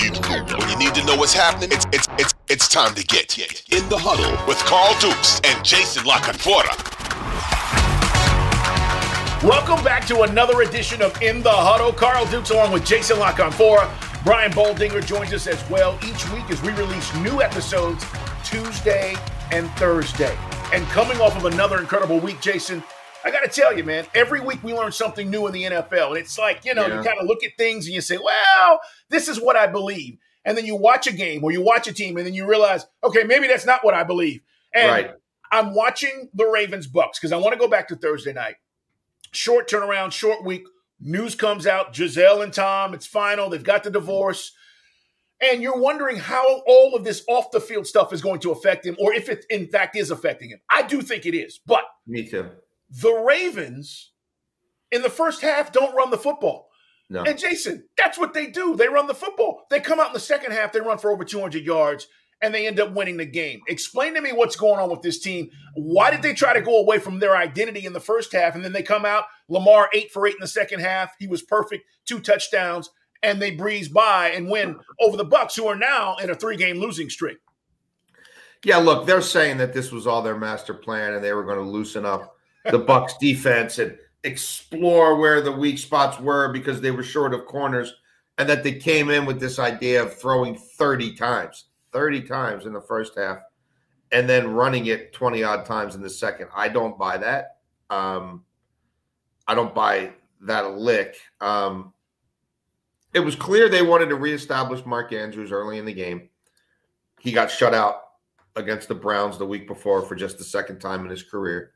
You when you need to know what's happening, it's, it's, it's, it's time to get in the huddle with Carl Dukes and Jason La Canfora. Welcome back to another edition of In the Huddle. Carl Dukes along with Jason La Canfora. Brian Baldinger joins us as well each week as we release new episodes Tuesday and Thursday. And coming off of another incredible week, Jason, I got to tell you, man, every week we learn something new in the NFL. And it's like, you know, yeah. you kind of look at things and you say, well, this is what I believe. And then you watch a game or you watch a team and then you realize, okay, maybe that's not what I believe. And right. I'm watching the Ravens Bucks because I want to go back to Thursday night. Short turnaround, short week. News comes out Gisele and Tom, it's final. They've got the divorce. And you're wondering how all of this off the field stuff is going to affect him or if it in fact is affecting him. I do think it is. But me too the Ravens in the first half don't run the football. No. And Jason, that's what they do. They run the football. They come out in the second half, they run for over 200 yards, and they end up winning the game. Explain to me what's going on with this team. Why did they try to go away from their identity in the first half, and then they come out? Lamar eight for eight in the second half. He was perfect, two touchdowns, and they breeze by and win over the Bucks, who are now in a three-game losing streak. Yeah, look, they're saying that this was all their master plan, and they were going to loosen up the Bucks defense and explore where the weak spots were because they were short of corners and that they came in with this idea of throwing 30 times 30 times in the first half and then running it 20 odd times in the second. I don't buy that. Um, i don't buy that a lick. Um, it was clear they wanted to reestablish mark andrews early in the game. He got shut out against the browns the week before for just the second time in his career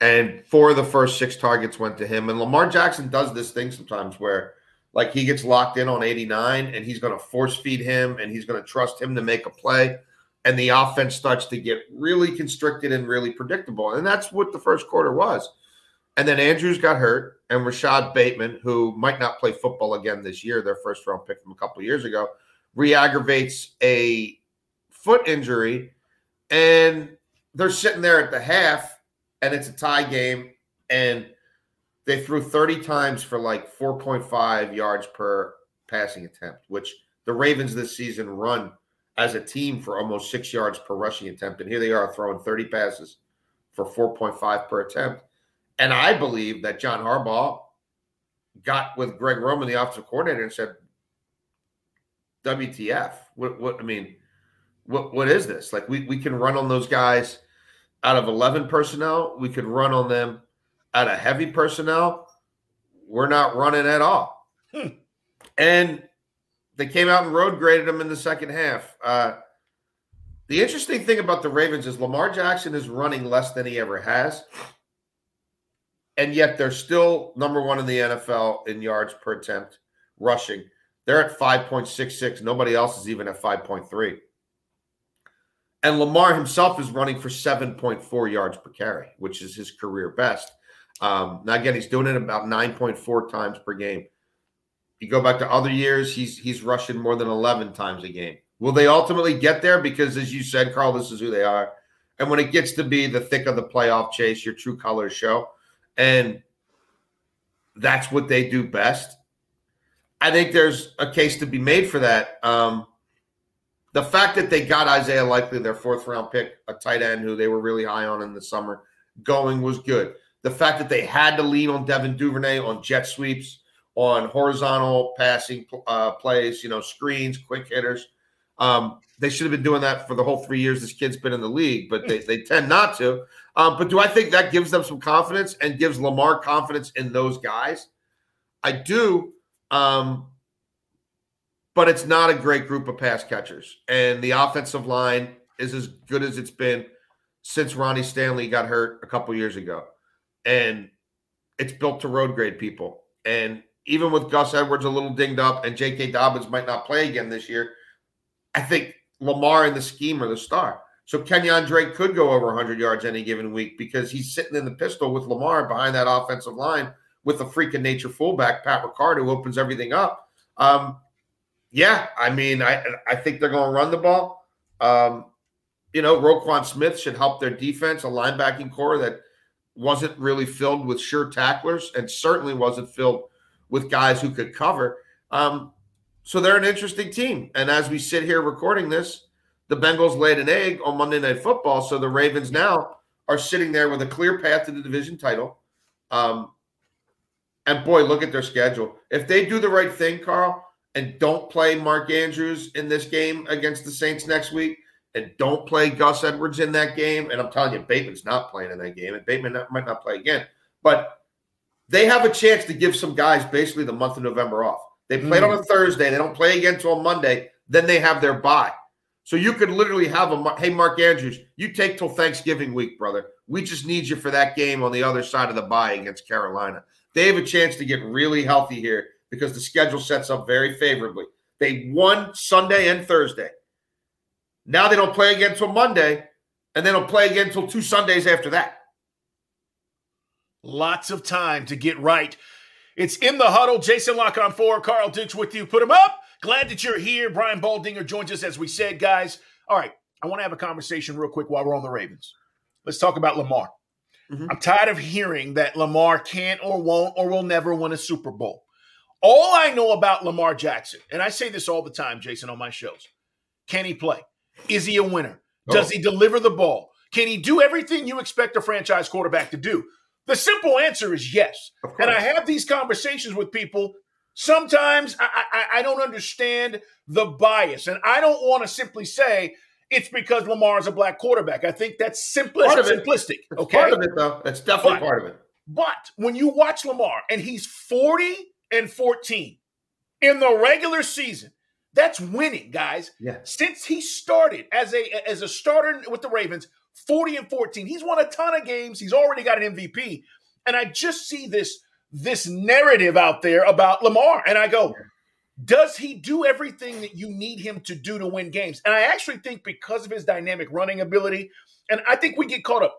and four of the first six targets went to him. And Lamar Jackson does this thing sometimes where, like, he gets locked in on 89 and he's going to force feed him and he's going to trust him to make a play. And the offense starts to get really constricted and really predictable. And that's what the first quarter was. And then Andrews got hurt, and Rashad Bateman, who might not play football again this year, their first round pick from a couple years ago, re aggravates a foot injury. And they're sitting there at the half and it's a tie game, and they threw 30 times for like 4.5 yards per passing attempt, which the Ravens this season run as a team for almost six yards per rushing attempt. And here they are throwing 30 passes for 4.5 per attempt. And I believe that John Harbaugh got with Greg Roman, the offensive coordinator, and said, WTF? What, what I mean, what what is this? Like we, we can run on those guys out of 11 personnel, we could run on them out of heavy personnel. We're not running at all. Hmm. And they came out and road graded them in the second half. Uh, the interesting thing about the Ravens is Lamar Jackson is running less than he ever has. And yet they're still number one in the NFL in yards per attempt rushing. They're at 5.66. Nobody else is even at 5.3. And Lamar himself is running for 7.4 yards per carry, which is his career best. Um, now again, he's doing it about 9.4 times per game. You go back to other years, he's he's rushing more than 11 times a game. Will they ultimately get there? Because as you said, Carl, this is who they are. And when it gets to be the thick of the playoff chase, your true colors show. And that's what they do best. I think there's a case to be made for that. Um, the fact that they got Isaiah Likely, their fourth round pick, a tight end who they were really high on in the summer, going was good. The fact that they had to lean on Devin Duvernay on jet sweeps, on horizontal passing uh, plays, you know, screens, quick hitters. Um, they should have been doing that for the whole three years this kid's been in the league, but they, they tend not to. Um, but do I think that gives them some confidence and gives Lamar confidence in those guys? I do. Um, but it's not a great group of pass catchers. And the offensive line is as good as it's been since Ronnie Stanley got hurt a couple years ago. And it's built to road grade people. And even with Gus Edwards a little dinged up and J.K. Dobbins might not play again this year, I think Lamar and the scheme are the star. So Kenyan Drake could go over 100 yards any given week because he's sitting in the pistol with Lamar behind that offensive line with a freaking nature fullback, Pat Ricard, who opens everything up. Um, yeah, I mean, I I think they're going to run the ball. Um, you know, Roquan Smith should help their defense, a linebacking corps that wasn't really filled with sure tacklers and certainly wasn't filled with guys who could cover. Um, so they're an interesting team. And as we sit here recording this, the Bengals laid an egg on Monday Night Football. So the Ravens now are sitting there with a clear path to the division title. Um, and boy, look at their schedule. If they do the right thing, Carl, and don't play Mark Andrews in this game against the Saints next week, and don't play Gus Edwards in that game, and I'm telling you, Bateman's not playing in that game, and Bateman might not play again, but they have a chance to give some guys basically the month of November off. They played mm. on a Thursday, they don't play again until Monday, then they have their bye. So you could literally have a hey Mark Andrews, you take till Thanksgiving week, brother. We just need you for that game on the other side of the bye against Carolina. They have a chance to get really healthy here because the schedule sets up very favorably. They won Sunday and Thursday. Now they don't play again until Monday, and they don't play again until two Sundays after that. Lots of time to get right. It's in the huddle. Jason La Canfora. Carl Dukes with you. Put him up. Glad that you're here. Brian Baldinger joins us as we said, guys. All right, I want to have a conversation real quick while we're on the Ravens. Let's talk about Lamar. Mm-hmm. I'm tired of hearing that Lamar can't or won't or will never win a Super Bowl. All I know about Lamar Jackson, and I say this all the time, Jason, on my shows can he play? Is he a winner? Oh. Does oh. he deliver the ball? Can he do everything you expect a franchise quarterback to do? The simple answer is yes. And I have these conversations with people Sometimes I, I, I don't understand the bias, and I don't want to simply say it's because Lamar is a black quarterback. I think that's simplistic. Part of it. simplistic. Okay, part of it though. That's definitely but, part of it. But when you watch Lamar and he's forty and fourteen in the regular season, that's winning, guys. Yeah. Since he started as a as a starter with the Ravens, forty and fourteen, he's won a ton of games. He's already got an MVP, and I just see this this narrative out there about Lamar. And I go, does he do everything that you need him to do to win games? And I actually think because of his dynamic running ability, and I think we get caught up.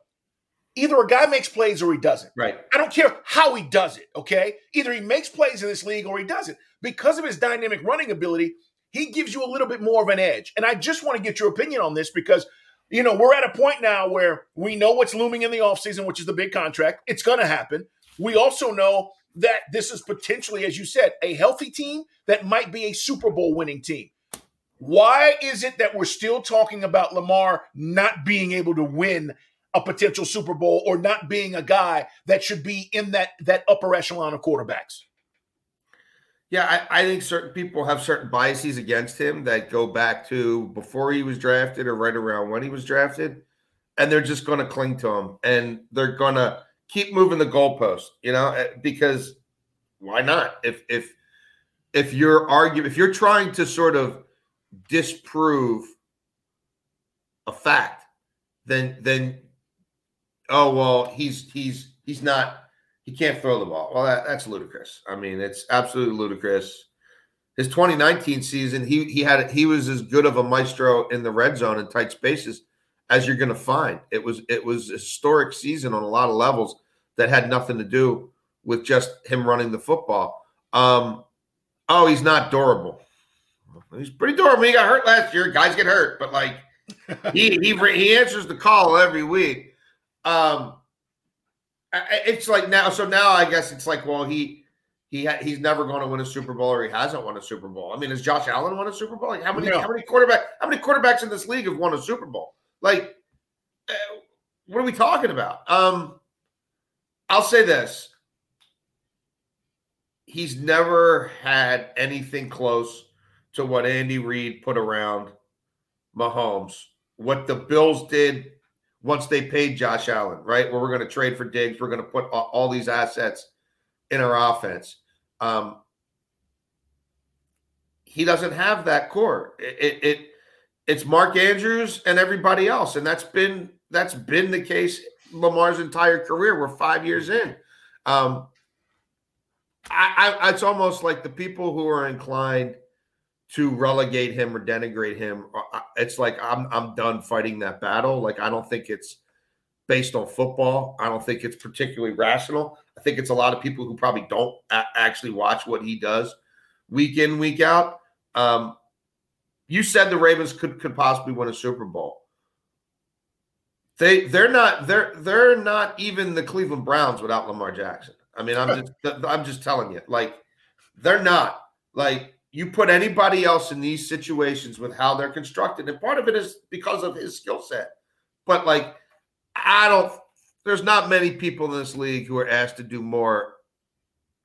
Either a guy makes plays or he doesn't. Right. I don't care how he does it, okay? Either he makes plays in this league or he doesn't. Because of his dynamic running ability, he gives you a little bit more of an edge. And I just want to get your opinion on this because, you know, we're at a point now where we know what's looming in the offseason, which is the big contract. It's going to happen. We also know that this is potentially, as you said, a healthy team that might be a Super Bowl winning team. Why is it that we're still talking about Lamar not being able to win a potential Super Bowl or not being a guy that should be in that that upper echelon of quarterbacks? Yeah, I, I, think certain people have certain biases against him that go back to before he was drafted or right around when he was drafted, and they're just going to cling to him and they're going to keep moving the goalpost, you know, eh, because why not? If if if you're arguing, if you're trying to sort of disprove a fact, then then oh well, he's he's he's not he can't throw the ball. Well, that, that's ludicrous. I mean, it's absolutely ludicrous. His 2019 season, he he had he was as good of a maestro in the red zone in tight spaces as you're going to find. It was it was a historic season on a lot of levels that had nothing to do with just him running the football. Um, oh, he's not durable. He's pretty durable. He got hurt last year. Guys get hurt, but like he he he answers the call every week. Um, it's like now. So now I guess it's like, well, he he ha- he's never going to win a Super Bowl, or he hasn't won a Super Bowl. I mean, has Josh Allen won a Super Bowl? Like how many no. how many quarterback how many quarterbacks in this league have won a Super Bowl? Like, uh, what are we talking about? Um, I'll say this. He's never had anything close to what Andy Reid put around Mahomes. What the Bills did once they paid Josh Allen, right? Where we're going to trade for Diggs, we're going to put all, these assets in our offense. Um, he doesn't have that core. It, it, it it's Mark Andrews and everybody else, and that's been that's been the case Lamar's entire career. We're five years in. Um, I, I, it's almost like the people who are inclined to relegate him or denigrate him. uh, It's like I'm I'm done fighting that battle. Like I don't think it's based on football. I don't think it's particularly rational. I think it's a lot of people who probably don't a- actually watch what he does week in week out. Um, you said the Ravens could could possibly win a Super Bowl. They they're not they're they're not even the Cleveland Browns without Lamar Jackson. I mean, I'm just I'm just telling you, like they're not like you put anybody else in these situations with how they're constructed, and part of it is because of his skill set. But like, I don't. There's not many people in this league who are asked to do more,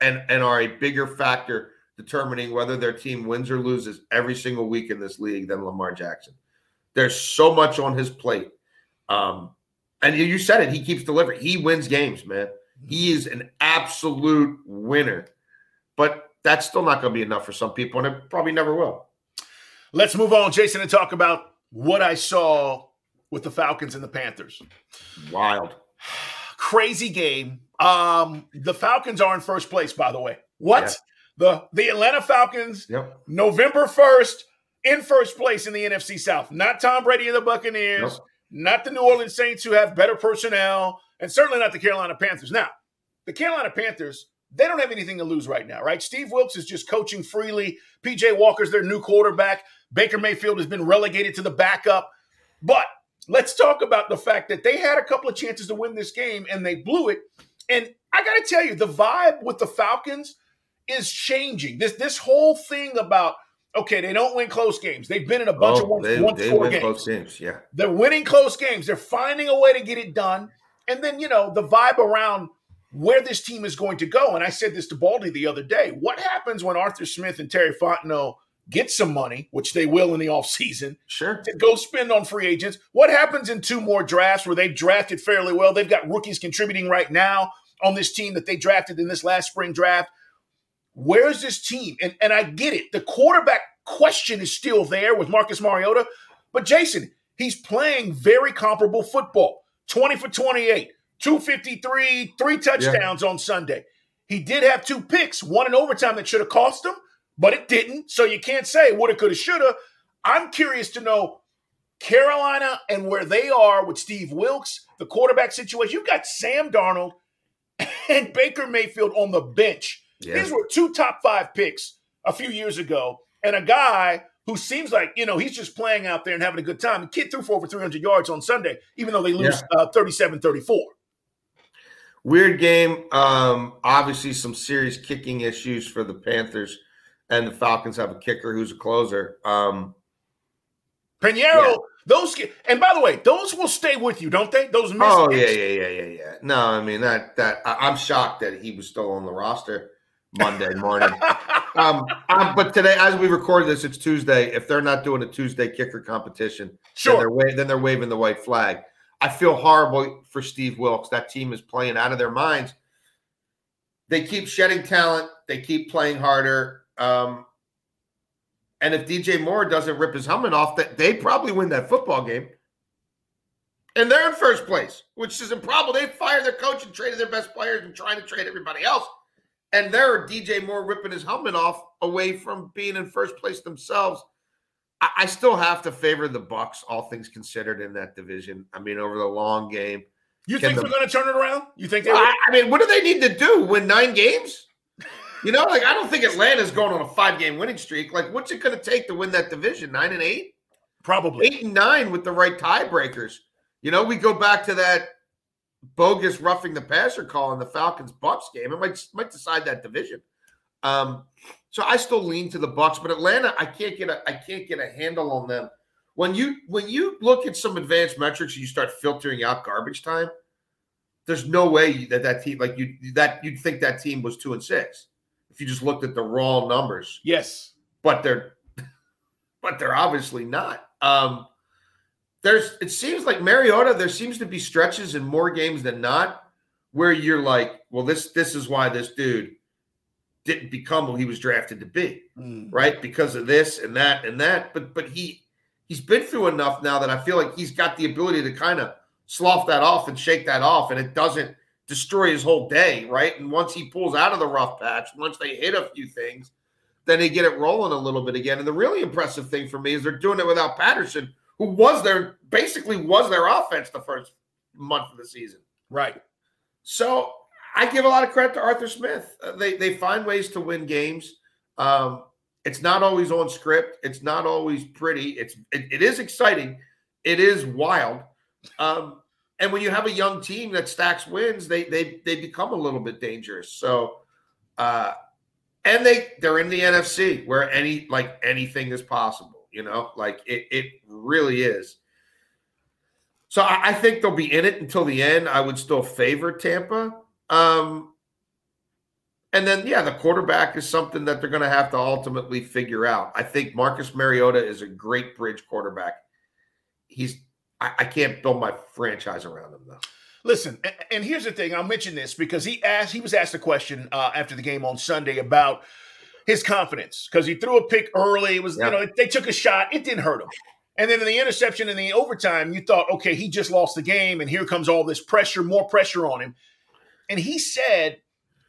and and are a bigger factor determining whether their team wins or loses every single week in this league than Lamar Jackson. There's so much on his plate. Um, and you said it, he keeps delivering. He wins games, man. He is an absolute winner. But that's still not going to be enough for some people, and it probably never will. Let's move on, Jason, and talk about what I saw with the Falcons and the Panthers. Wild. Crazy game. Um, the Falcons are in first place, by the way. What? Yeah. The the Atlanta Falcons, yep. November 1st, in first place in the NFC South. Not Tom Brady and the Buccaneers, not the New Orleans Saints who have better personnel, and certainly not the Carolina Panthers. Now, the Carolina Panthers, they don't have anything to lose right now, right? Steve Wilks is just coaching freely. PJ Walker's their new quarterback. Baker Mayfield has been relegated to the backup. But let's talk about the fact that they had a couple of chances to win this game and they blew it. And I got to tell you, the vibe with the Falcons is changing. This this whole thing about okay, they don't win close games. They've been in a bunch oh, of one, they, one they four win games. Close games. Yeah, they're winning close games. They're finding a way to get it done. And then you know the vibe around where this team is going to go. And I said this to Baldy the other day. What happens when Arthur Smith and Terry Fontenot get some money, which they will in the offseason, sure, to go spend on free agents? What happens in two more drafts where they've drafted fairly well? They've got rookies contributing right now on this team that they drafted in this last spring draft. Where's this team? And and I get it. The quarterback question is still there with Marcus Mariota, but Jason, he's playing very comparable football. 20 for 28, 253, three touchdowns yeah. on Sunday. He did have two picks, one in overtime that should have cost him, but it didn't. So you can't say woulda, coulda, shoulda. I'm curious to know Carolina and where they are with Steve Wilks, the quarterback situation. You've got Sam Darnold and Baker Mayfield on the bench. Yeah. These were two top five picks a few years ago, and a guy who seems like, you know, he's just playing out there and having a good time. The kid threw for over 300 yards on Sunday, even though they lose yeah. uh, 37 34. Weird game. Um, obviously, some serious kicking issues for the Panthers, and the Falcons have a kicker who's a closer. Um, yeah. those and by the way, those will stay with you, don't they? Those oh yeah, yeah, yeah, yeah, yeah. No, I mean that that I, am shocked that he was still on the roster Monday morning. um, um, but today, as we record this, it's Tuesday. If they're not doing a Tuesday kicker competition, sure, then they're, wa- then they're waving the white flag. I feel horrible for Steve Wilks. That team is playing out of their minds. They keep shedding talent. They keep playing harder. Um, and if DJ Moore doesn't rip his helmet off, that they probably win that football game. And they're in first place, which is improbable. They fired their coach and traded their best players and trying to trade everybody else. And they're DJ Moore ripping his helmet off away from being in first place themselves. I, I still have to favor the Bucks, all things considered, in that division. I mean, over the long game. You think the, they're going to turn it around? You think they? I, I mean, what do they need to do? Win nine games? You know, like I don't think Atlanta's going on a five game winning streak. Like, what's it going to take to win that division? Nine and eight? Probably eight and nine with the right tiebreakers. You know, we go back to that bogus roughing the passer call in the Falcons Bucks game. It might might decide that division. Um, so I still lean to the Bucks, but Atlanta, I can't get a I can't get a handle on them. When you when you look at some advanced metrics and you start filtering out garbage time, there's no way that that team like you that you'd think that team was two and six if you just looked at the raw numbers. Yes, but they're but they're obviously not. Um, there's it seems like Mariota. There seems to be stretches in more games than not where you're like, well, this this is why this dude didn't become who he was drafted to be, mm. right? Because of this and that and that. But but he he's been through enough now that I feel like he's got the ability to kind of slough that off and shake that off, and it doesn't destroy his whole day, right? And once he pulls out of the rough patch, once they hit a few things, then they get it rolling a little bit again. And the really impressive thing for me is they're doing it without Patterson, who was their basically was their offense the first month of the season. Right. So I give a lot of credit to Arthur Smith. Uh, they they find ways to win games. Um, it's not always on script. It's not always pretty. It's it, it is exciting. It is wild. Um, and when you have a young team that stacks wins, they they they become a little bit dangerous. So, uh, and they they're in the NFC where any like anything is possible. You know, like it it really is. So I, I think they'll be in it until the end. I would still favor Tampa. Um, and then, yeah, the quarterback is something that they're going to have to ultimately figure out. I think Marcus Mariota is a great bridge quarterback. He's, I, I can't build my franchise around him though. Listen, and here's the thing. I'll mention this because he asked, he was asked a question uh, after the game on Sunday about his confidence because he threw a pick early. It was, yeah. you know, they took a shot. It didn't hurt him. And then in the interception in the overtime, you thought, okay, he just lost the game, and here comes all this pressure, more pressure on him. And he said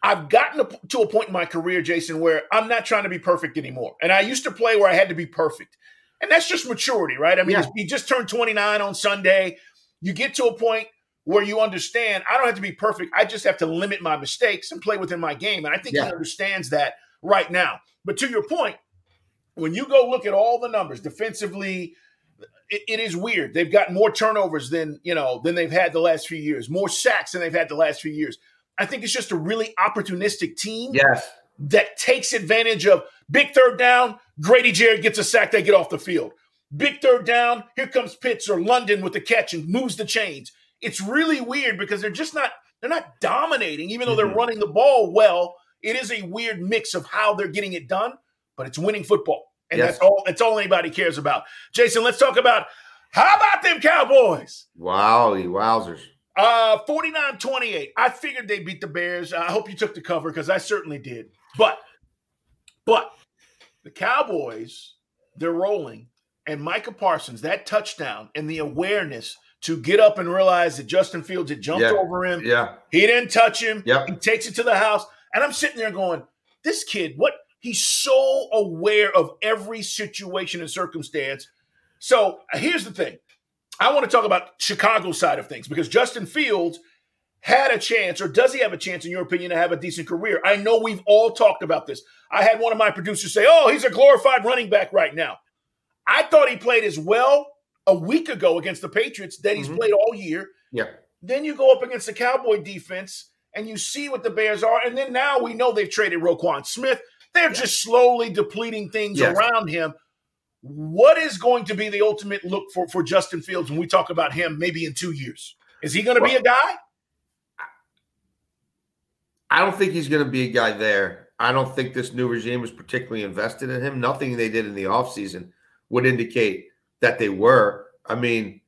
I've gotten to a point in my career, Jason, where I'm not trying to be perfect anymore. And I used to play where I had to be perfect. And that's just maturity, right? I mean, yeah. you just turned 29 on Sunday. You get to a point where you understand I don't have to be perfect. I just have to limit my mistakes and play within my game. And I think yeah. he understands that right now. But to your point, when you go look at all the numbers defensively, it, it is weird. They've got more turnovers than you know than they've had the last few years, more sacks than they've had the last few years. I think it's just a really opportunistic team. Yes. That takes advantage of big third down. Grady Jarrett gets a sack. They get off the field. Big third down. Here comes Pitts or London with the catch and moves the chains. It's really weird because they're just not they're not dominating, even though they're mm-hmm. running the ball well. It is a weird mix of how they're getting it done, but it's winning football. And yes. that's all that's all anybody cares about. Jason, let's talk about how about them Cowboys? Wow, the wowzers. Uh 49-28. I figured they beat the Bears. I hope you took the cover because I certainly did. But but the Cowboys, they're rolling. And Micah Parsons, that touchdown and the awareness to get up and realize that Justin Fields had jumped yeah. over him. Yeah. He didn't touch him. Yeah. He takes it to the house. And I'm sitting there going, this kid, what he's so aware of every situation and circumstance. So here's the thing. I want to talk about Chicago's side of things because Justin Fields had a chance, or does he have a chance, in your opinion, to have a decent career? I know we've all talked about this. I had one of my producers say, Oh, he's a glorified running back right now. I thought he played as well a week ago against the Patriots that he's mm-hmm. played all year. Yeah. Then you go up against the Cowboy defense and you see what the Bears are. And then now we know they've traded Roquan Smith. They're yeah. just slowly depleting things yes. around him. What is going to be the ultimate look for, for Justin Fields when we talk about him maybe in two years? Is he going to well, be a guy? I don't think he's going to be a guy there. I don't think this new regime was particularly invested in him. Nothing they did in the offseason would indicate that they were. I mean,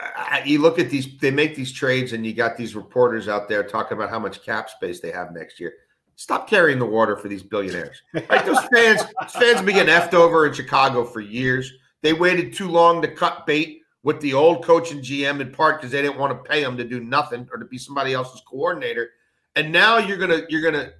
I, you look at these, they make these trades, and you got these reporters out there talking about how much cap space they have next year. Stop carrying the water for these billionaires. Like those fans, fans have been getting effed over in Chicago for years. They waited too long to cut bait with the old coach and GM in part because they didn't want to pay him to do nothing or to be somebody else's coordinator. And now you're gonna you're gonna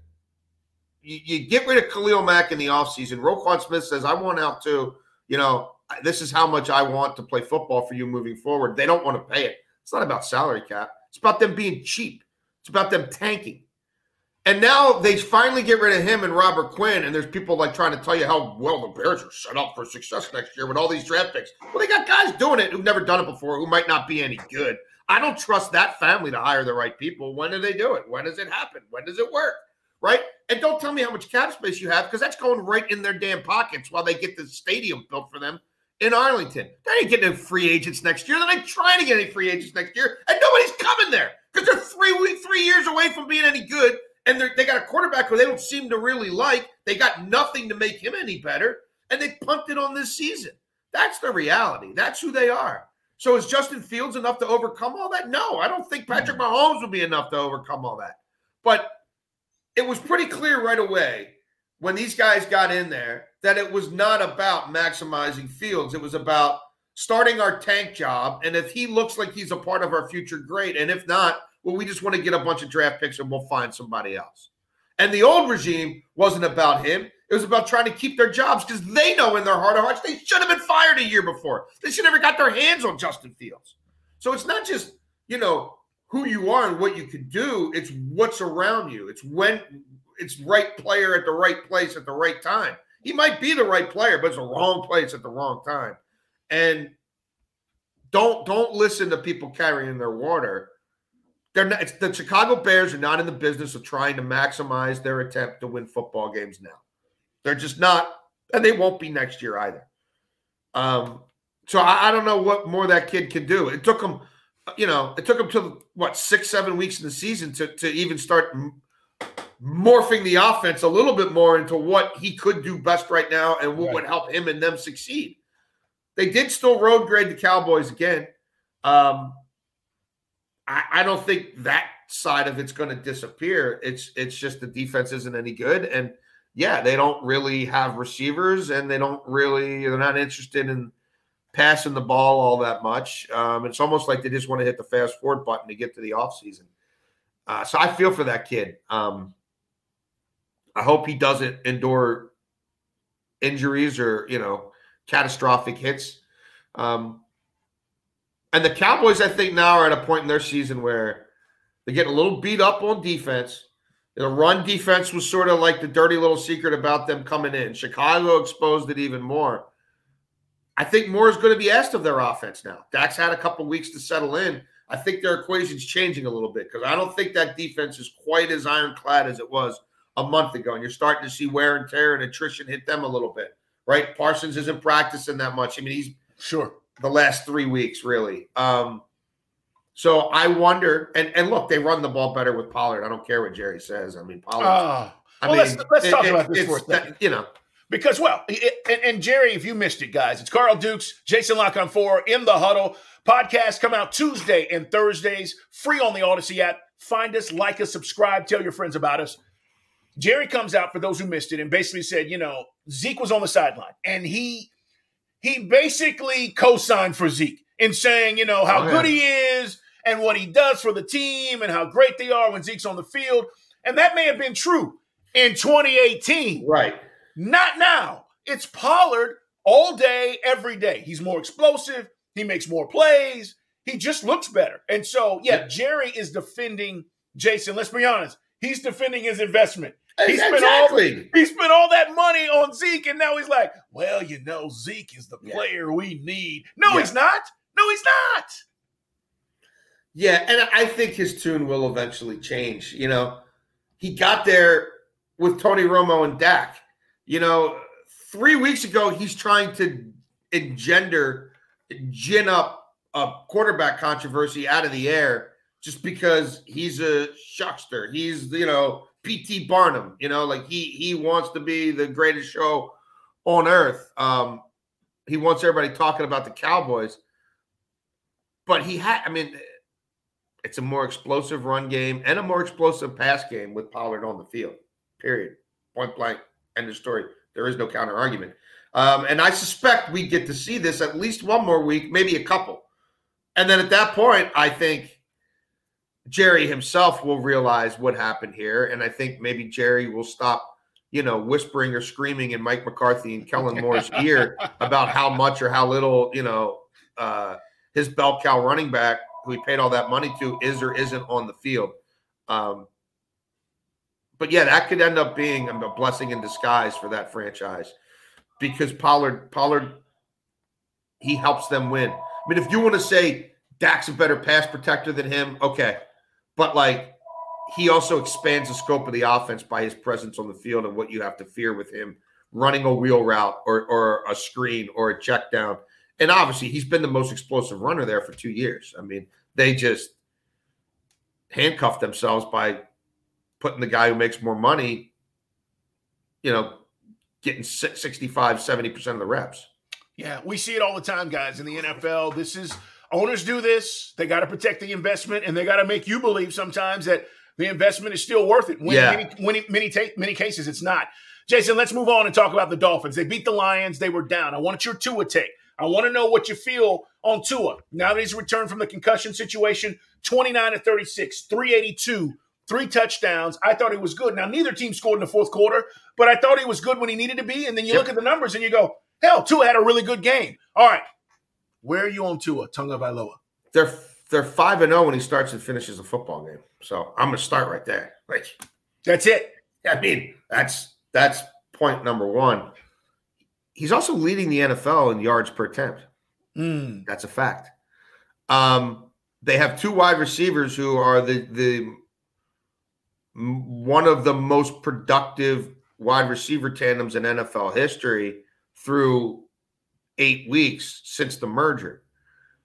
you, you get rid of Khalil Mack in the offseason. Roquan Smith says, I want out too. You know, this is how much I want to play football for you moving forward. They don't want to pay it. It's not about salary cap. It's about them being cheap. It's about them tanking. And now they finally get rid of him and Robert Quinn, and there's people like trying to tell you how well the Bears are set up for success next year with all these draft picks. Well, they got guys doing it who've never done it before, who might not be any good. I don't trust that family to hire the right people. When do they do it? When does it happen? When does it work? Right? And don't tell me how much cap space you have because that's going right in their damn pockets while they get the stadium built for them in Arlington. They ain't getting any free agents next year. They're not trying to get any free agents next year, and nobody's coming there because they're three three years away from being any good and they got a quarterback who they don't seem to really like. They got nothing to make him any better, and they punted on this season. That's the reality. That's who they are. So is Justin Fields enough to overcome all that? No, I don't think Patrick. Mahomes will be enough to overcome all that. But it was pretty clear right away when these guys got in there that it was not about maximizing Fields. It was about starting our tank job. And if he looks like he's a part of our future, great. And if not, well, we just want to get a bunch of draft picks and we'll find somebody else. And the old regime wasn't about him. It was about trying to keep their jobs because they know in their heart of hearts they should have been fired a year before. They should never got their hands on Justin Fields. So it's not just, you know, who you are and what you can do, it's what's around you. It's when it's right player at the right place at the right time. He might be the right player, but it's the wrong place at the wrong time. And don't don't listen to people carrying their water. They're not, it's, the Chicago Bears are not in the business of trying to maximize their attempt to win football games now. They're just not, and they won't be next year either. Um, so I, I don't know what more that kid can do. It took him, you know, it took him to what six, seven weeks in the season to to even start morphing the offense a little bit more into what he could do best right now and what right. would help him and them succeed. They did still road grade the Cowboys again. Um, I, I don't think that side of it's going to disappear. It's it's just the defense isn't any good, and yeah, they don't really have receivers, and they don't really they're not interested in passing the ball all that much. Um, it's almost like they just want to hit the fast forward button to get to the offseason. Uh, so I feel for that kid. Um, I hope he doesn't endure injuries or you know catastrophic hits. Um, and the Cowboys, I think, now are at a point in their season where they're getting a little beat up on defense. The run defense was sort of like the dirty little secret about them coming in. Chicago exposed it even more. I think more is going to be asked of their offense now. Dak's had a couple weeks to settle in. I think their equation's changing a little bit because I don't think that defense is quite as ironclad as it was a month ago. And you're starting to see wear and tear and attrition hit them a little bit, right? Parsons isn't practicing that much. I mean, he's sure the last three weeks, really. Um, so I wonder, and and look, they run the ball better with Pollard. I don't care what Jerry says. I mean, Pollard. Uh, I well, mean, let's let's talk it, about this for a second. You know, because well, it, and, and, Jerry, if you missed it, guys, it's Carl Dukes, Jason La Canfora in the huddle. Podcast come out Tuesday and Thursdays, free on the Audacy app. Find us, like us, subscribe, tell your friends about us. Jerry comes out for those who missed it and basically said, you know, Zeke was on the sideline and he he basically co-signed for Zeke in saying, you know, how oh, good he is and what he does for the team and how great they are when Zeke's on the field. And that may have been true in 2018. Right. Not now. It's Pollard all day, every day. He's more explosive. He makes more plays. He just looks better. And so, yeah, yeah. Jerry is defending Jason. Let's be honest. He's defending his investment. He spent exactly. all he spent all that money on Zeke, and now he's like, "Well, you know, Zeke is the player we need." No, yeah. he's not. No, he's not. Yeah, and I think his tune will eventually change. You know, he got there with Tony Romo and Dak. You know, three weeks ago, he's trying to engender, gin up a quarterback controversy out of the air just because he's a shuckster. He's, you know, PT Barnum. You know, like he he wants to be the greatest show on earth. Um, he wants everybody talking about the Cowboys, but he had. I mean, it's a more explosive run game and a more explosive pass game with Pollard on the field. Period. Point blank. End of story. There is no counter argument. Um, and I suspect we get to see this at least one more week, maybe a couple. And then at that point, I think Jerry himself will realize what happened here, and I think maybe Jerry will stop, you know, whispering or screaming in Mike McCarthy and Kellen Moore's ear about how much or how little, you know, uh, his bell cow running back, who he paid all that money to, is or isn't on the field. Um, but yeah, that could end up being a blessing in disguise for that franchise because Pollard, Pollard, he helps them win. I mean, if you want to say Dak's a better pass protector than him, okay but like he also expands the scope of the offense by his presence on the field and what you have to fear with him running a wheel route or, or a screen or a check down. And obviously, he's been the most explosive runner there for two years. I mean, they just handcuffed themselves by putting the guy who makes more money, you know, getting 65, 70% of the reps. Yeah, we see it all the time, guys, in the NFL. This is owners do this. They got to protect the investment, and they got to make you believe sometimes that the investment is still worth it. When yeah. many, many, many, ta- many cases, it's not. Jason, let's move on and talk about the Dolphins. They beat the Lions. They were down. I want your Tua take. I want to know what you feel on Tua. Now that he's returned from the concussion situation, 29 to 36, 382, three touchdowns. I thought he was good. Now, neither team scored in the fourth quarter, but I thought he was good when he needed to be. And then you yep. look at the numbers and you go, hell, Tua had a really good game. All right. Where are you on Tua, Tagovailoa? They're they're five and zero oh when he starts and finishes a football game. So I'm gonna start right there. Like that's it. I mean, that's that's point number one. He's also leading the NFL in yards per attempt. Mm. That's a fact. Um, they have two wide receivers who are the the one of the most productive wide receiver tandems in NFL history through eight weeks since the merger.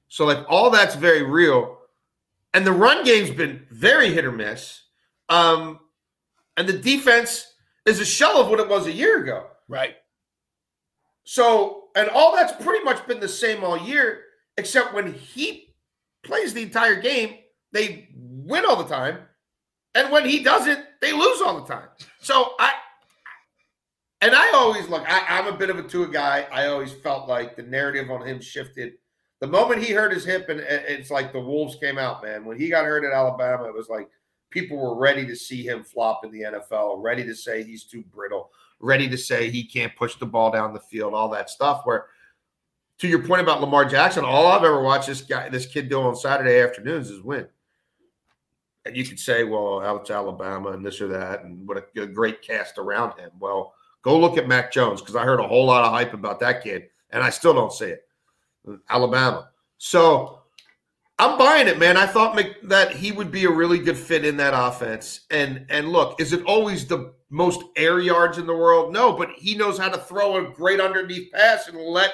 So, like, all that's very real. And the run game's been very hit or miss. Um, and the defense is a shell of what it was a year ago. Right. So, and all that's pretty much been the same all year, except when he plays the entire game, they win all the time. And when he doesn't, they lose all the time. So I and I always look, I, am a bit of a Tua guy. I always felt like the narrative on him shifted. The moment he hurt his hip, and it's like the Wolves came out, man. When he got hurt at Alabama, it was like people were ready to see him flop in the NFL, ready to say he's too brittle, ready to say he can't push the ball down the field, all that stuff. Where to your point about Lamar Jackson, all I've ever watched this guy, this kid do on Saturday afternoons is win. And you could say, well, it's Alabama and this or that, and what a, a great cast around him. Well, go look at Mac Jones because I heard a whole lot of hype about that kid, and I still don't see it. Alabama. So I'm buying it, man. I thought that he would be a really good fit in that offense. And and look, is it always the most air yards in the world? No, but he knows how to throw a great underneath pass and let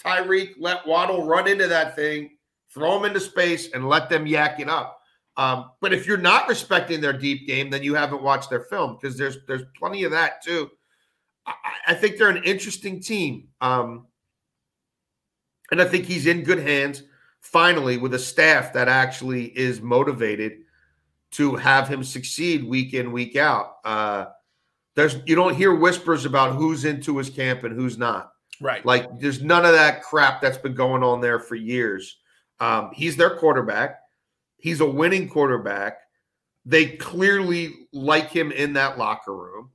Tyreek, let Waddle run into that thing, throw them into space, and let them yak it up. Um, but if you're not respecting their deep game, then you haven't watched their film because there's there's plenty of that too. I, I think they're an interesting team, um, and I think he's in good hands. Finally, with a staff that actually is motivated to have him succeed week in week out. Uh, there's you don't hear whispers about who's into his camp and who's not. Right. Like there's none of that crap that's been going on there for years. Um, he's their quarterback. He's a winning quarterback. They clearly like him in that locker room.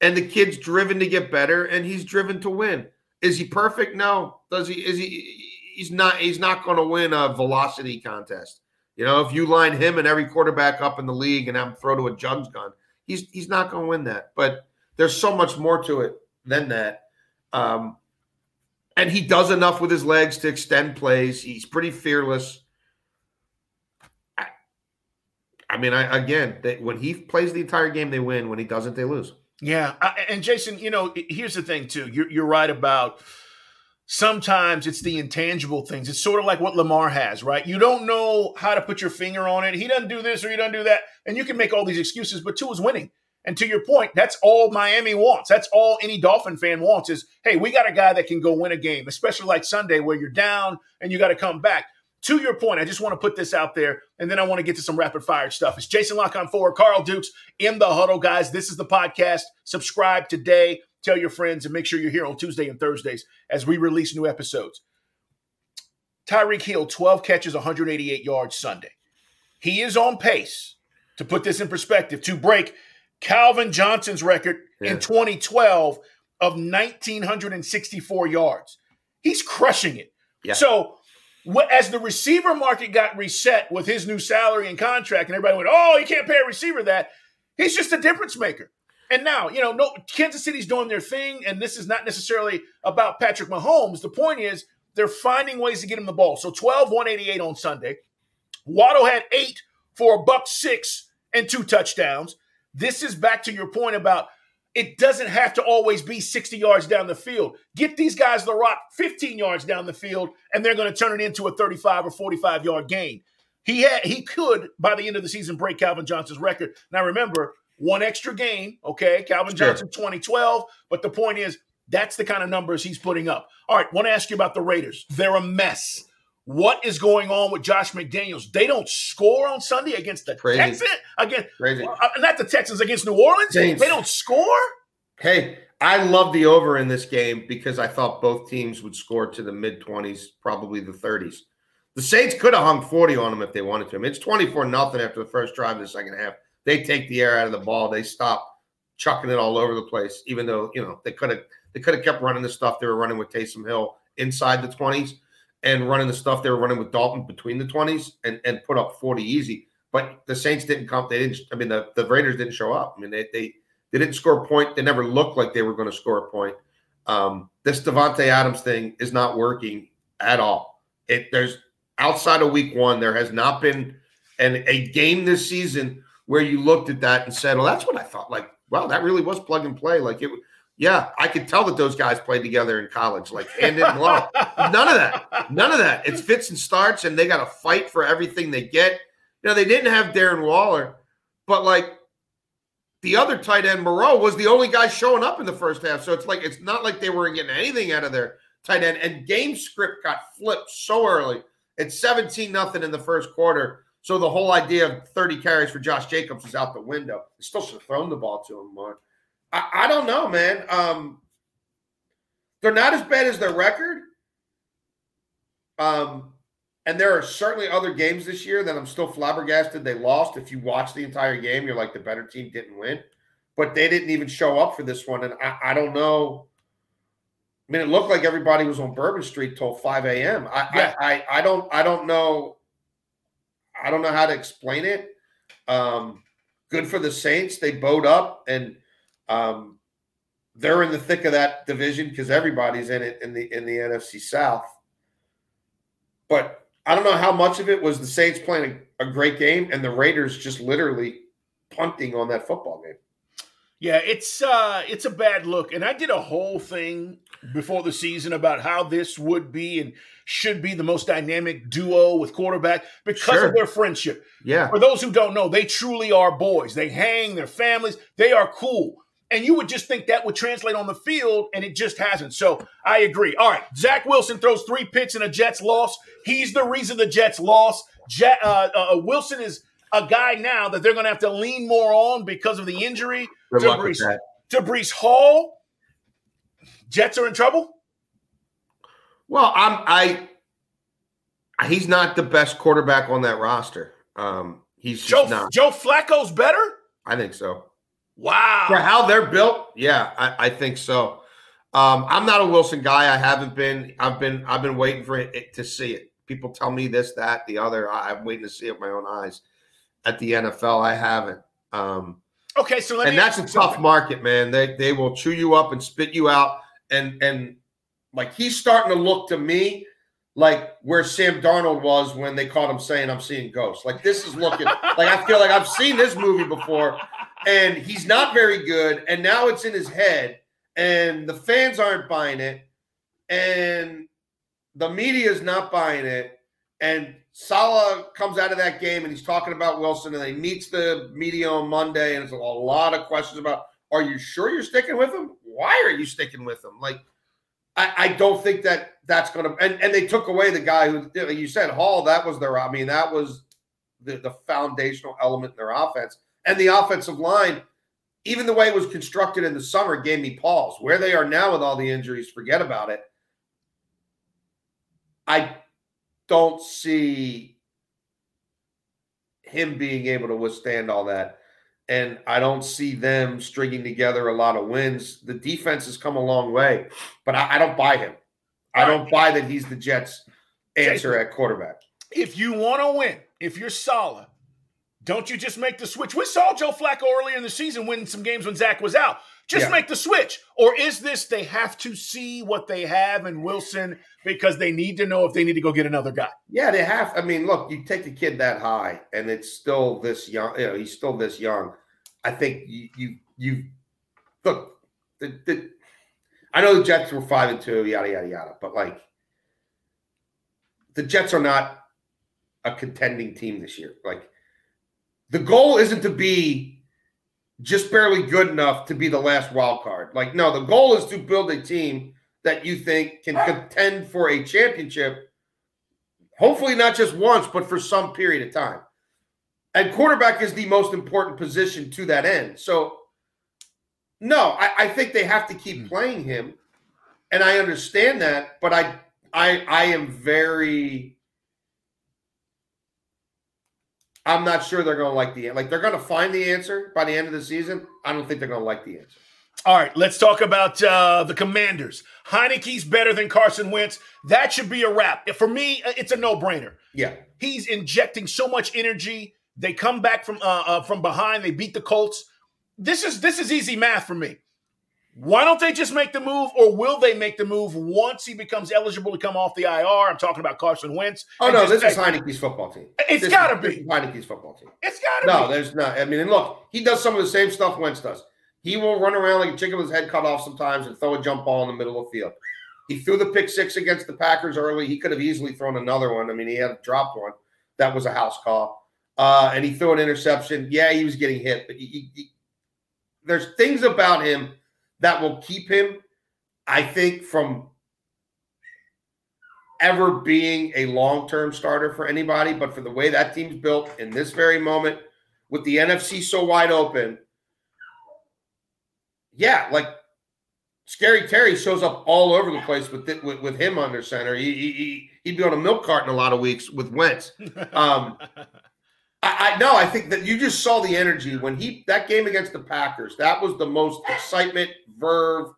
And the kid's driven to get better and he's driven to win. Is he perfect? No. Does he is he he's not he's not going to win a velocity contest. You know, if you line him and every quarterback up in the league and have him throw to a jugs gun, he's he's not going to win that. But there's so much more to it than that. Um, and he does enough with his legs to extend plays. He's pretty fearless. I mean, I again, they, when he plays the entire game, they win. When he doesn't, they lose. Yeah, and Jason, you know, here's the thing too. You're, you're right about sometimes it's the intangible things. It's sort of like what Lamar has, right? You don't know how to put your finger on it. He doesn't do this or he doesn't do that, and you can make all these excuses. But Tua is winning, and to your point, that's all Miami wants. That's all any Dolphin fan wants is, hey, we got a guy that can go win a game, especially like Sunday where you're down and you got to come back to your point, I just want to put this out there, and then I want to get to some rapid fire stuff. It's Jason La Canfora, Carl Dukes in the huddle, guys. This is the podcast. Subscribe today. Tell your friends, and make sure you're here on Tuesday and Thursdays as we release new episodes. Tyreek Hill, 12 catches, 188 yards Sunday. He is on pace, to put this in perspective, to break Calvin Johnson's record yeah. in 2012 of 1,964 yards. He's crushing it. Yeah. So as the receiver market got reset with his new salary and contract, and everybody went, "Oh, you can't pay a receiver that," he's just a difference maker. And now, you know, no Kansas City's doing their thing, and this is not necessarily about Patrick Mahomes. The point is they're finding ways to get him the ball. So 12, 188 on Sunday. Waddle had eight for a buck six and two touchdowns. This is back to your point about it doesn't have to always be 60 yards down the field. Get these guys the rock 15 yards down the field, and they're going to turn it into a 35 or 45 yard gain. He had he could by the end of the season break Calvin Johnson's record. Now remember, one extra game, okay? Calvin sure. Johnson 2012, but the point is that's the kind of numbers he's putting up. All right, want to ask you about the Raiders. They're a mess. What is going on with Josh McDaniels? They don't score on Sunday against the Crazy. Texans. Again, Crazy. Uh, not the Texans against New Orleans. Saints. They don't score. Hey, I love the over in this game because I thought both teams would score to the mid 20s, probably the 30s. The Saints could have hung 40 on them if they wanted to. I mean, it's 24 nothing after the first drive of the second half. They take the air out of the ball. They stop chucking it all over the place, even though, you know, they could have they could have kept running the stuff they were running with Taysom Hill inside the 20s and running the stuff they were running with Dalton between the 20s and, and put up 40 easy. But the Saints didn't come. They didn't, I mean, the, the Raiders didn't show up. I mean, they, they, they didn't score a point. They never looked like they were going to score a point. Um, this Davante Adams thing is not working at all. It there's outside of week one, there has not been an, a game this season where you looked at that and said, "Well, that's what I thought." Like, wow, that really was plug and play. Like it, yeah, I could tell that those guys played together in college, like hand in glove. None of that. None of that. It's fits and starts, and they got to fight for everything they get. Know, they didn't have Darren Waller, but like the other tight end, Moreau, was the only guy showing up in the first half. So it's like it's not like they weren't getting anything out of their tight end. And game script got flipped so early. It's 17 nothing in the first quarter. So the whole idea of 30 carries for Josh Jacobs is out the window. They still should have thrown the ball to him more. I, I don't know, man. Um, they're not as bad as their record. Um, and there are certainly other games this year that I'm still flabbergasted they lost. If you watch the entire game, you're like the better team didn't win, but they didn't even show up for this one. And I, I don't know. I mean, it looked like everybody was on Bourbon Street till 5 a.m. I, yeah. I, I, I don't I don't know. I don't know how to explain it. Um, good for the Saints. They bowed up and um, they're in the thick of that division because everybody's in it in the in the NFC South. But I don't know how much of it was the Saints playing a, a great game and the Raiders just literally punting on that football game. Yeah, it's uh it's a bad look. And I did a whole thing before the season about how this would be and should be the most dynamic duo with quarterback because sure. of their friendship. Yeah. For those who don't know, they truly are boys. They hang, their families, they are cool. And you would just think that would translate on the field, and it just hasn't. So I agree. All right, Zach Wilson throws three picks in a Jets loss. He's the reason the Jets lost. Jet, uh, uh, uh Wilson is a guy now that they're going to have to lean more on because of the injury Good to Breece, to Breece Hall. Jets are in trouble. Well, I'm I. He's not the best quarterback on that roster. Um, he's Joe, not. Joe Flacco's better. I think so. Wow. For how they're built, yeah, I, I think so. Um, I'm not a Wilson guy. I haven't been. I've been. I've been waiting for it to see it. People tell me this, that, the other. I, am waiting to see it with my own eyes. At the NFL, I haven't. Um, okay, so and that's a tough something. market, man. They they will chew you up and spit you out. And and like he's starting to look to me like where Sam Darnold was when they caught him saying, "I'm seeing ghosts." Like this is looking like I feel like I've seen this movie before, and he's not very good. And now it's in his head, and the fans aren't buying it, and the media is not buying it. And Saleh comes out of that game and he's talking about Wilson, and he meets the media on Monday, and it's a lot of questions about, "Are you sure you're sticking with him? Why are you sticking with him?" Like, I, I don't think that that's going to. And, and they took away the guy who you said Hall. That was their. I mean, that was the the foundational element in their offense and the offensive line, even the way it was constructed in the summer, gave me pause. Where they are now with all the injuries, forget about it. I don't see him being able to withstand all that. And I don't see them stringing together a lot of wins. The defense has come a long way, but I, I don't buy him. I don't buy that he's the Jets' answer at quarterback. If you want to win, if you're solid, don't you just make the switch? We saw Joe Flacco earlier in the season win some games when Zach was out. Just yeah. make the switch. Or is this they have to see what they have in Wilson because they need to know if they need to go get another guy? Yeah, they have. I mean, look, you take a kid that high and it's still this young, you know, he's still this young. I think you you, you look the, the I know the Jets were five and two, yada yada yada, but like the Jets are not a contending team this year. Like the goal isn't to be just barely good enough to be the last wild card. Like, no, the goal is to build a team that you think can contend for a championship, hopefully not just once, but for some period of time. And quarterback is the most important position to that end. So No, I, I think they have to keep Hmm. playing him, and I understand that. But I, I, I am very. I'm not sure they're going to like the like. They're going to find the answer by the end of the season. I don't think they're going to like the answer. All right, let's talk about uh, the Commanders. Heinicke's better than Carson Wentz. That should be a wrap. For me, uh, it's a no-brainer. Yeah, He's injecting so much energy. They come back from uh, uh, from behind. They beat the Colts. This is this is easy math for me. Why don't they just make the move, or will they make the move once he becomes eligible to come off the IR? I'm talking about Carson Wentz. Oh no, just this is Heinicke's football team. It's This gotta is- be. Heinicke's football team. It's gotta No, be. No, there's not. I mean, and look, he does some of the same stuff Wentz does. He will run around like a chicken with his head cut off sometimes and throw a jump ball in the middle of the field. He threw the pick six against the Packers early. He could have easily thrown another one. I mean, he had dropped one. That was a house call. Uh, and he threw an interception. Yeah, he was getting hit, but he, he- he- there's things about him that will keep him, I think, from ever being a long-term starter for anybody. But for the way that team's built in this very moment, with the NFC so wide open, yeah, like Scary Terry shows up all over the place with it, with, with him under center. He, he, he he'd be on a milk cart in a lot of weeks with Wentz. Um, I, I no, I think that you just saw the energy when he that game against the Packers. That was the most excitement, verve,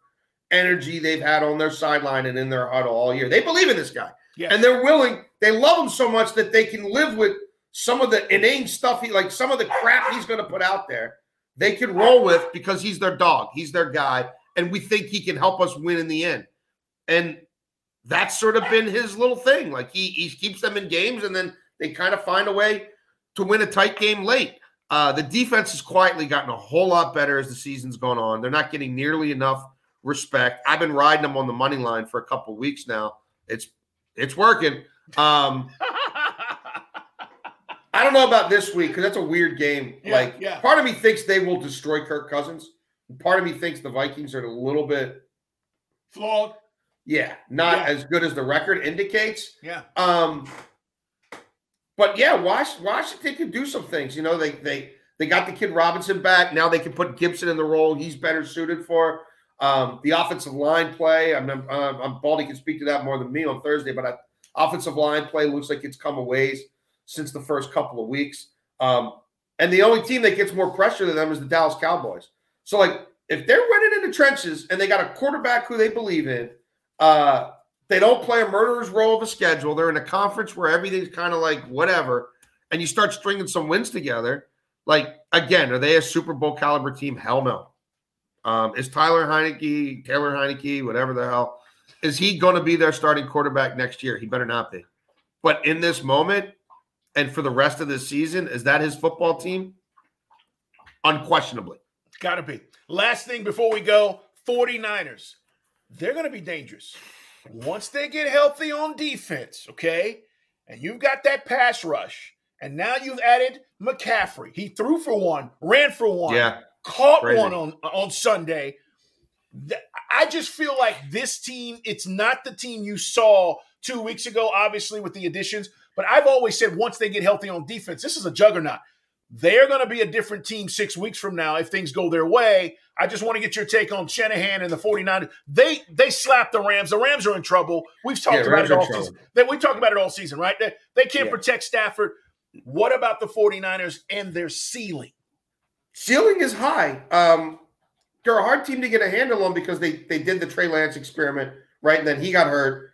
energy they've had on their sideline and in their huddle all year. They believe in this guy, Yes. and they're willing. They love him so much that they can live with some of the inane stuff he like, some of the crap he's going to put out there. They can roll with because he's their dog, he's their guy, and we think he can help us win in the end. And that's sort of been his little thing. Like he he keeps them in games, and then they kind of find a way to win a tight game late. Uh, the defense has quietly gotten a whole lot better as the season's gone on. They're not getting nearly enough respect. I've been riding them on the money line for a couple weeks now. It's it's working. Um, I don't know about this week because that's a weird game. Yeah, like, yeah. part of me thinks they will destroy Kirk Cousins. Part of me thinks the Vikings are a little bit, Flawed. yeah, not Yeah. as good as the record indicates. Yeah. Um, but yeah, Wash, Washington can do some things. You know, they they they got the kid Robinson back. Now they can put Gibson in the role he's better suited for. Um, the offensive line play. I'm, I'm, I'm Baldy can speak to that more than me on Thursday, but I, offensive line play looks like it's come a ways since the first couple of weeks. Um, and the only team that gets more pressure than them is the Dallas Cowboys. So, like, if they're winning in the trenches and they got a quarterback who they believe in, uh, they don't play a murderer's role of a schedule. They're in a conference where everything's kind of like whatever, and you start stringing some wins together. Like, again, are they a Super Bowl caliber team? Hell no. Um, is Tyler Heinicke, Taylor Heinicke, whatever the hell, is he going to be their starting quarterback next year? He better not be. But in this moment, and for the rest of the season, is that his football team? Unquestionably. Gotta be. Last thing before we go 49ers. They're going to be dangerous. Once they get healthy on defense, okay? And you've got that pass rush, and now you've added McCaffrey. He threw for one, ran for one, Yeah. caught Crazy. one on, on Sunday. I just feel like this team, it's not the team you saw two weeks ago, obviously, with the additions. But I've always said once they get healthy on defense, this is a juggernaut. They're going to be a different team six weeks from now if things go their way. I just want to get your take on Shanahan and the 49ers. They they slapped the Rams. The Rams are in trouble. We've talked Yeah, about Rams it all season. They, we talked about it all season, right? They, they can't Yeah. protect Stafford. What about the 49ers and their ceiling? Ceiling is high. Um, they're a hard team to get a handle on because they they did the Trey Lance experiment, right? And then he got hurt.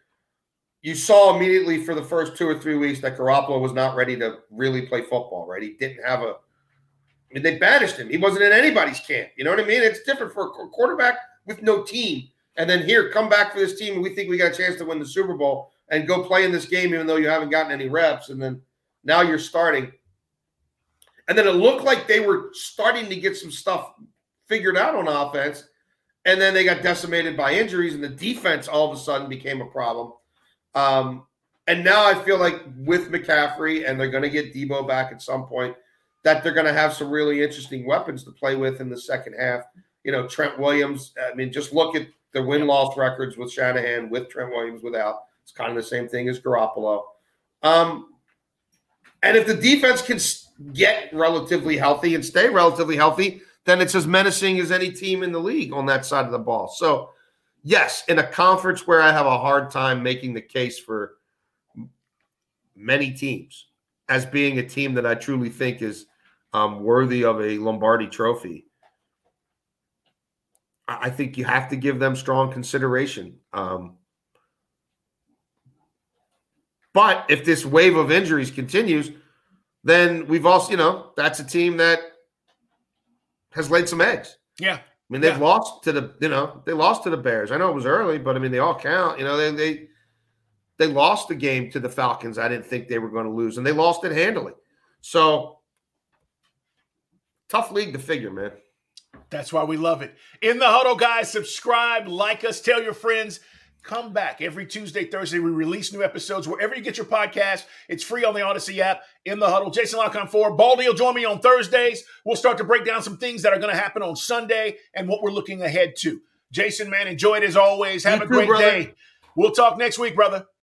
You saw immediately for the first two or three weeks that Garoppolo was not ready to really play football, right? He didn't have a. I mean, they banished him. He wasn't in anybody's camp. You know what I mean? It's different for a quarterback with no team. And then here, come back for this team. and We think we got a chance to win the Super Bowl and go play in this game, even though you haven't gotten any reps. And then now you're starting. And then it looked like they were starting to get some stuff figured out on offense. And then they got decimated by injuries, and the defense all of a sudden became a problem. Um, and now I feel like with McCaffrey, and they're going to get Deebo back at some point, that they're going to have some really interesting weapons to play with in the second half. You know, Trent Williams. I mean, just look at the win loss records with Shanahan, with Trent Williams, without. It's kind of the same thing as Garoppolo. Um, and if the defense can get relatively healthy and stay relatively healthy, then it's as menacing as any team in the league on that side of the ball. So, yes, in a conference where I have a hard time making the case for many teams as being a team that I truly think is um, worthy of a Lombardi trophy, I think you have to give them strong consideration. Um, but if this wave of injuries continues, then we've also, you know, that's a team that has laid some eggs. Yeah. I mean, they've Yeah. lost to the, you know, they lost to the Bears. I know it was early, but I mean, they all count. You know, they they they lost the game to the Falcons. I didn't think they were going to lose, and they lost it handily. So tough league to figure, man. That's why we love it. In the huddle, guys, subscribe, like us, tell your friends. Come back every Tuesday, Thursday. We release new episodes wherever you get your podcast. It's free on the Odyssey app. In the huddle, Jason La Canfora. Baldy will join me on Thursdays. We'll start to break down some things that are going to happen on Sunday and what we're looking ahead to. Jason, man, enjoy it as always. Have You a great day. We'll talk next week, brother.